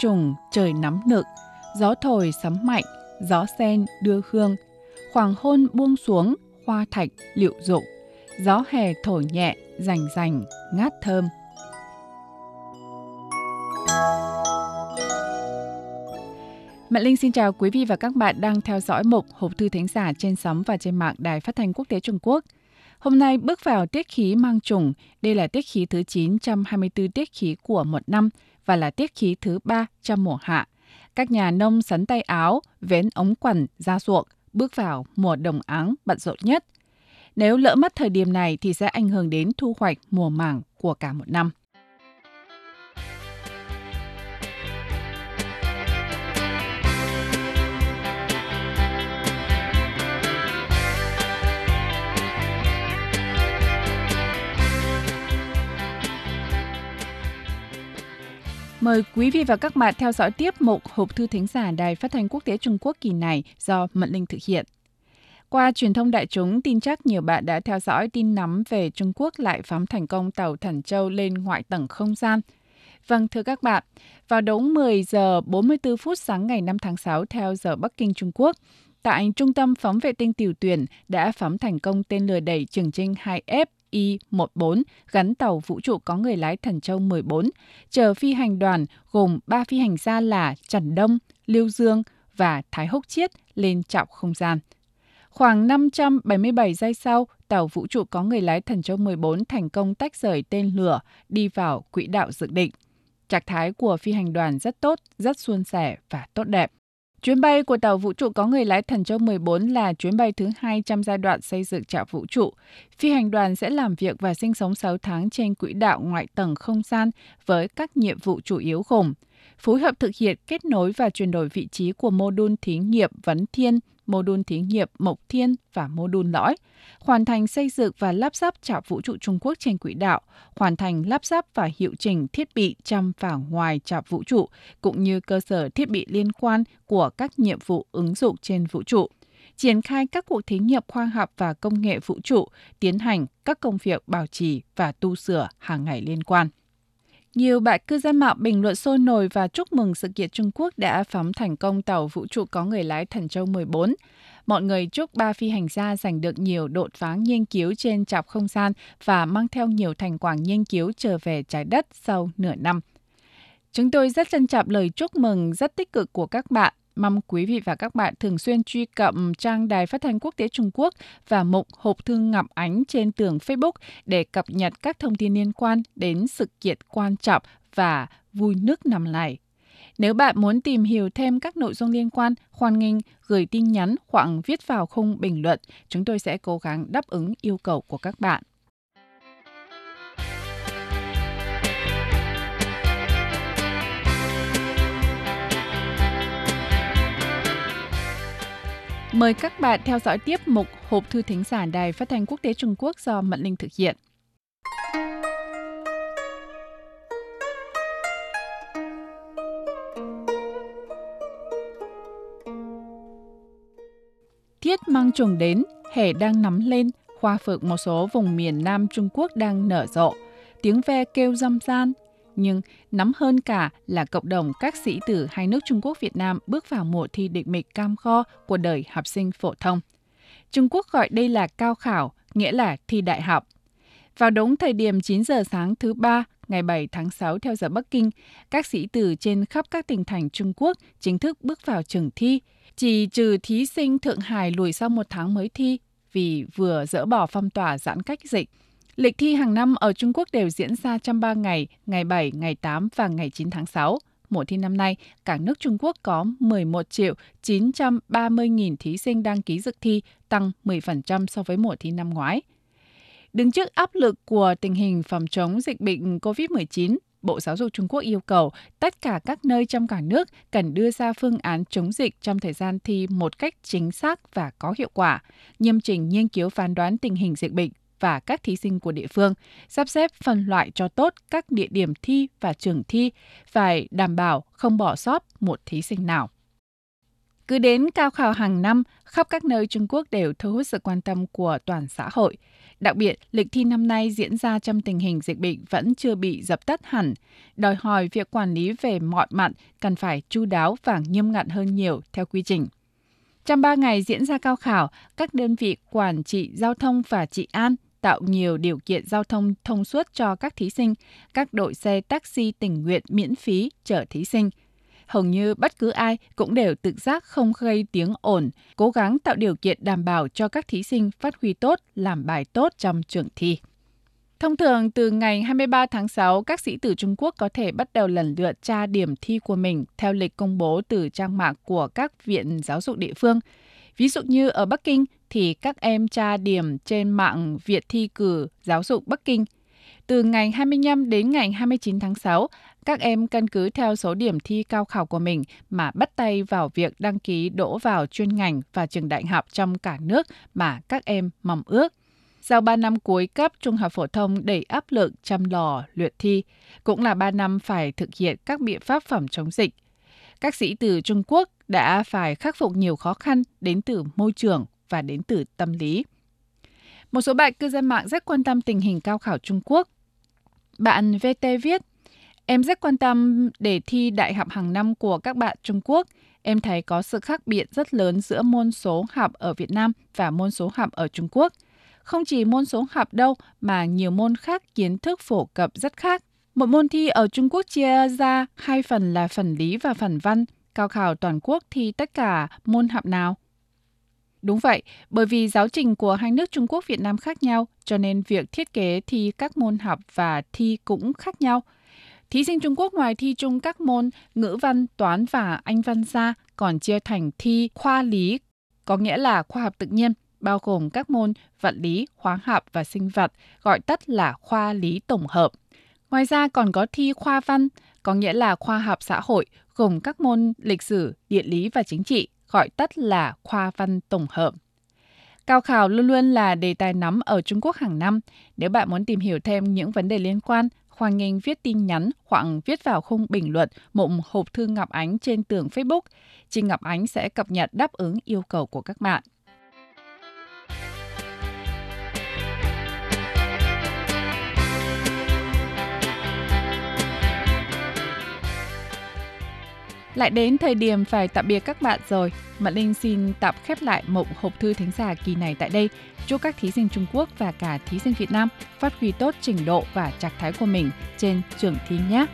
trùng, trời nắm nực, gió thổi sấm mạnh, gió sen đưa hương, hoàng hôn buông xuống, hoa thạch liệu dụng, gió hè thổi nhẹ, rành rành, ngát thơm. Mạnh Linh xin chào quý vị và các bạn đang theo dõi mục Hộp thư thánh giả trên sóng và trên mạng Đài Phát thanh Quốc tế Trung Quốc. Hôm nay bước vào tiết khí mang trùng, đây là tiết khí thứ 924 tiết khí của một năm và là tiết khí thứ ba trong mùa hạ. Các nhà nông sắn tay áo, vén ống quần, ra ruộng, bước vào mùa đồng áng bận rộn nhất. Nếu lỡ mất thời điểm này thì sẽ ảnh hưởng đến thu hoạch mùa màng của cả một năm. Mời quý vị và các bạn theo dõi tiếp mục Hộp thư thính giả Đài Phát thanh Quốc tế Trung Quốc kỳ này do Mận Linh thực hiện. Qua truyền thông đại chúng, tin chắc nhiều bạn đã theo dõi tin nắm về Trung Quốc lại phóng thành công tàu Thần Châu lên ngoại tầng không gian. Vâng, thưa các bạn, vào đúng 10 giờ 44 phút sáng ngày 5 tháng 6 theo giờ Bắc Kinh Trung Quốc, tại Trung tâm phóng vệ tinh tiểu tuyển đã phóng thành công tên lửa đẩy Trường Trinh 2F I-14 gắn tàu vũ trụ có người lái Thần Châu 14, chờ phi hành đoàn gồm 3 phi hành gia là Trần Đông, Lưu Dương và Thái Húc Chiết lên trọng không gian. Khoảng 577 giây sau, tàu vũ trụ có người lái Thần Châu 14 thành công tách rời tên lửa đi vào quỹ đạo dự định. Trạng thái của phi hành đoàn rất tốt, rất suôn sẻ và tốt đẹp. Chuyến bay của tàu vũ trụ có người lái Thần Châu 14 là chuyến bay thứ hai trong giai đoạn xây dựng trạm vũ trụ. Phi hành đoàn sẽ làm việc và sinh sống 6 tháng trên quỹ đạo ngoại tầng không gian với các nhiệm vụ chủ yếu gồm phối hợp thực hiện kết nối và chuyển đổi vị trí của mô đun thí nghiệm Vấn Thiên, mô đun thí nghiệm Mộc Thiên và mô đun lõi, hoàn thành xây dựng và lắp ráp trạm vũ trụ Trung Quốc trên quỹ đạo, hoàn thành lắp ráp và hiệu chỉnh thiết bị trong và ngoài trạm vũ trụ, cũng như cơ sở thiết bị liên quan của các nhiệm vụ ứng dụng trên vũ trụ triển khai các cuộc thí nghiệm khoa học và công nghệ vũ trụ, tiến hành các công việc bảo trì và tu sửa hàng ngày liên quan. Nhiều bạn cư dân mạng bình luận sôi nổi và chúc mừng sự kiện Trung Quốc đã phóng thành công tàu vũ trụ có người lái Thần Châu 14. Mọi người chúc ba phi hành gia giành được nhiều đột phá nghiên cứu trên trạm không gian và mang theo nhiều thành quả nghiên cứu trở về trái đất sau nửa năm. Chúng tôi rất trân trọng lời chúc mừng rất tích cực của các bạn. Mong quý vị và các bạn thường xuyên truy cập trang Đài Phát thanh Quốc tế Trung Quốc và mục hộp thư ngọc ánh trên tường Facebook để cập nhật các thông tin liên quan đến sự kiện quan trọng và vui nước nằm này. Nếu bạn muốn tìm hiểu thêm các nội dung liên quan, hoan nghênh gửi tin nhắn hoặc viết vào khung bình luận. Chúng tôi sẽ cố gắng đáp ứng yêu cầu của các bạn. Mời các bạn theo dõi tiếp mục Hộp thư thính giả Đài Phát thanh Quốc tế Trung Quốc do Mận Linh thực hiện. Tiết mang trùng đến, hè đang nắm lên, hoa phượng một số vùng miền Nam Trung Quốc đang nở rộ. Tiếng ve kêu râm ran, nhưng nắm hơn cả là cộng đồng các sĩ tử hai nước Trung Quốc Việt Nam bước vào mùa thi định mệnh cam kho của đời học sinh phổ thông. Trung Quốc gọi đây là cao khảo, nghĩa là thi đại học. Vào đúng thời điểm 9 giờ sáng thứ ba, ngày 7 tháng 6 theo giờ Bắc Kinh, các sĩ tử trên khắp các tỉnh thành Trung Quốc chính thức bước vào trường thi. Chỉ trừ thí sinh Thượng Hải lùi sau một tháng mới thi vì vừa dỡ bỏ phong tỏa giãn cách dịch. Lịch thi hàng năm ở Trung Quốc đều diễn ra trong 3 ngày, ngày 7, ngày 8 và ngày 9 tháng 6. Mùa thi năm nay, cả nước Trung Quốc có 11 triệu 930.000 thí sinh đăng ký dự thi, tăng 10% so với mùa thi năm ngoái. Đứng trước áp lực của tình hình phòng chống dịch bệnh COVID-19, Bộ Giáo dục Trung Quốc yêu cầu tất cả các nơi trong cả nước cần đưa ra phương án chống dịch trong thời gian thi một cách chính xác và có hiệu quả, nghiêm chỉnh nghiên cứu phán đoán tình hình dịch bệnh và các thí sinh của địa phương, sắp xếp phân loại cho tốt các địa điểm thi và trường thi, phải đảm bảo không bỏ sót một thí sinh nào. Cứ đến cao khảo hàng năm, khắp các nơi Trung Quốc đều thu hút sự quan tâm của toàn xã hội. Đặc biệt, lịch thi năm nay diễn ra trong tình hình dịch bệnh vẫn chưa bị dập tắt hẳn, đòi hỏi việc quản lý về mọi mặt cần phải chu đáo và nghiêm ngặt hơn nhiều theo quy trình. Trong 3 ngày diễn ra cao khảo, các đơn vị quản trị giao thông và trị an tạo nhiều điều kiện giao thông thông suốt cho các thí sinh, các đội xe taxi tình nguyện miễn phí chở thí sinh. Hầu như bất cứ ai cũng đều tự giác không gây tiếng ồn, cố gắng tạo điều kiện đảm bảo cho các thí sinh phát huy tốt, làm bài tốt trong trường thi. Thông thường, từ ngày 23 tháng 6, các sĩ tử Trung Quốc có thể bắt đầu lần lượt tra điểm thi của mình theo lịch công bố từ trang mạng của các viện giáo dục địa phương. Ví dụ như ở Bắc Kinh thì các em tra điểm trên mạng viện thi cử giáo dục Bắc Kinh. Từ ngày 25 đến ngày 29 tháng 6, các em căn cứ theo số điểm thi cao khảo của mình mà bắt tay vào việc đăng ký đỗ vào chuyên ngành và trường đại học trong cả nước mà các em mong ước. Sau 3 năm cuối cấp trung học phổ thông đầy áp lực chăm lò luyện thi, cũng là 3 năm phải thực hiện các biện pháp phòng chống dịch. Các sĩ từ Trung Quốc đã phải khắc phục nhiều khó khăn đến từ môi trường và đến từ tâm lý. Một số bạn cư dân mạng rất quan tâm tình hình cao khảo Trung Quốc. Bạn VT viết, Em rất quan tâm để thi đại học hàng năm của các bạn Trung Quốc. Em thấy có sự khác biệt rất lớn giữa môn số học ở Việt Nam và môn số học ở Trung Quốc. Không chỉ môn số học đâu mà nhiều môn khác kiến thức phổ cập rất khác. Một môn thi ở Trung Quốc chia ra hai phần là phần lý và phần văn. Cao khảo toàn quốc thi tất cả môn học nào? Đúng vậy, bởi vì giáo trình của hai nước Trung Quốc Việt Nam khác nhau, cho nên việc thiết kế thi các môn học và thi cũng khác nhau. Thí sinh Trung Quốc ngoài thi chung các môn ngữ văn, toán và anh văn ra còn chia thành thi khoa lý, có nghĩa là khoa học tự nhiên, bao gồm các môn vật lý, hóa học và sinh vật, gọi tắt là khoa lý tổng hợp. Ngoài ra còn có thi khoa văn, có nghĩa là khoa học xã hội, gồm các môn lịch sử, địa lý và chính trị, gọi tắt là khoa văn tổng hợp. Cao khảo luôn luôn là đề tài nóng ở Trung Quốc hàng năm. Nếu bạn muốn tìm hiểu thêm những vấn đề liên quan, hoan nghênh viết tin nhắn hoặc viết vào khung bình luận một hộp thư Ngọc Ánh trên tường Facebook. Chị Ngọc Ánh sẽ cập nhật đáp ứng yêu cầu của các bạn. Lại đến thời điểm phải tạm biệt các bạn rồi. Mạn Linh xin tạm khép lại mộng hộp thư thính giả kỳ này tại đây. Chúc các thí sinh Trung Quốc và cả thí sinh Việt Nam phát huy tốt trình độ và trạng thái của mình trên trường thi nhé.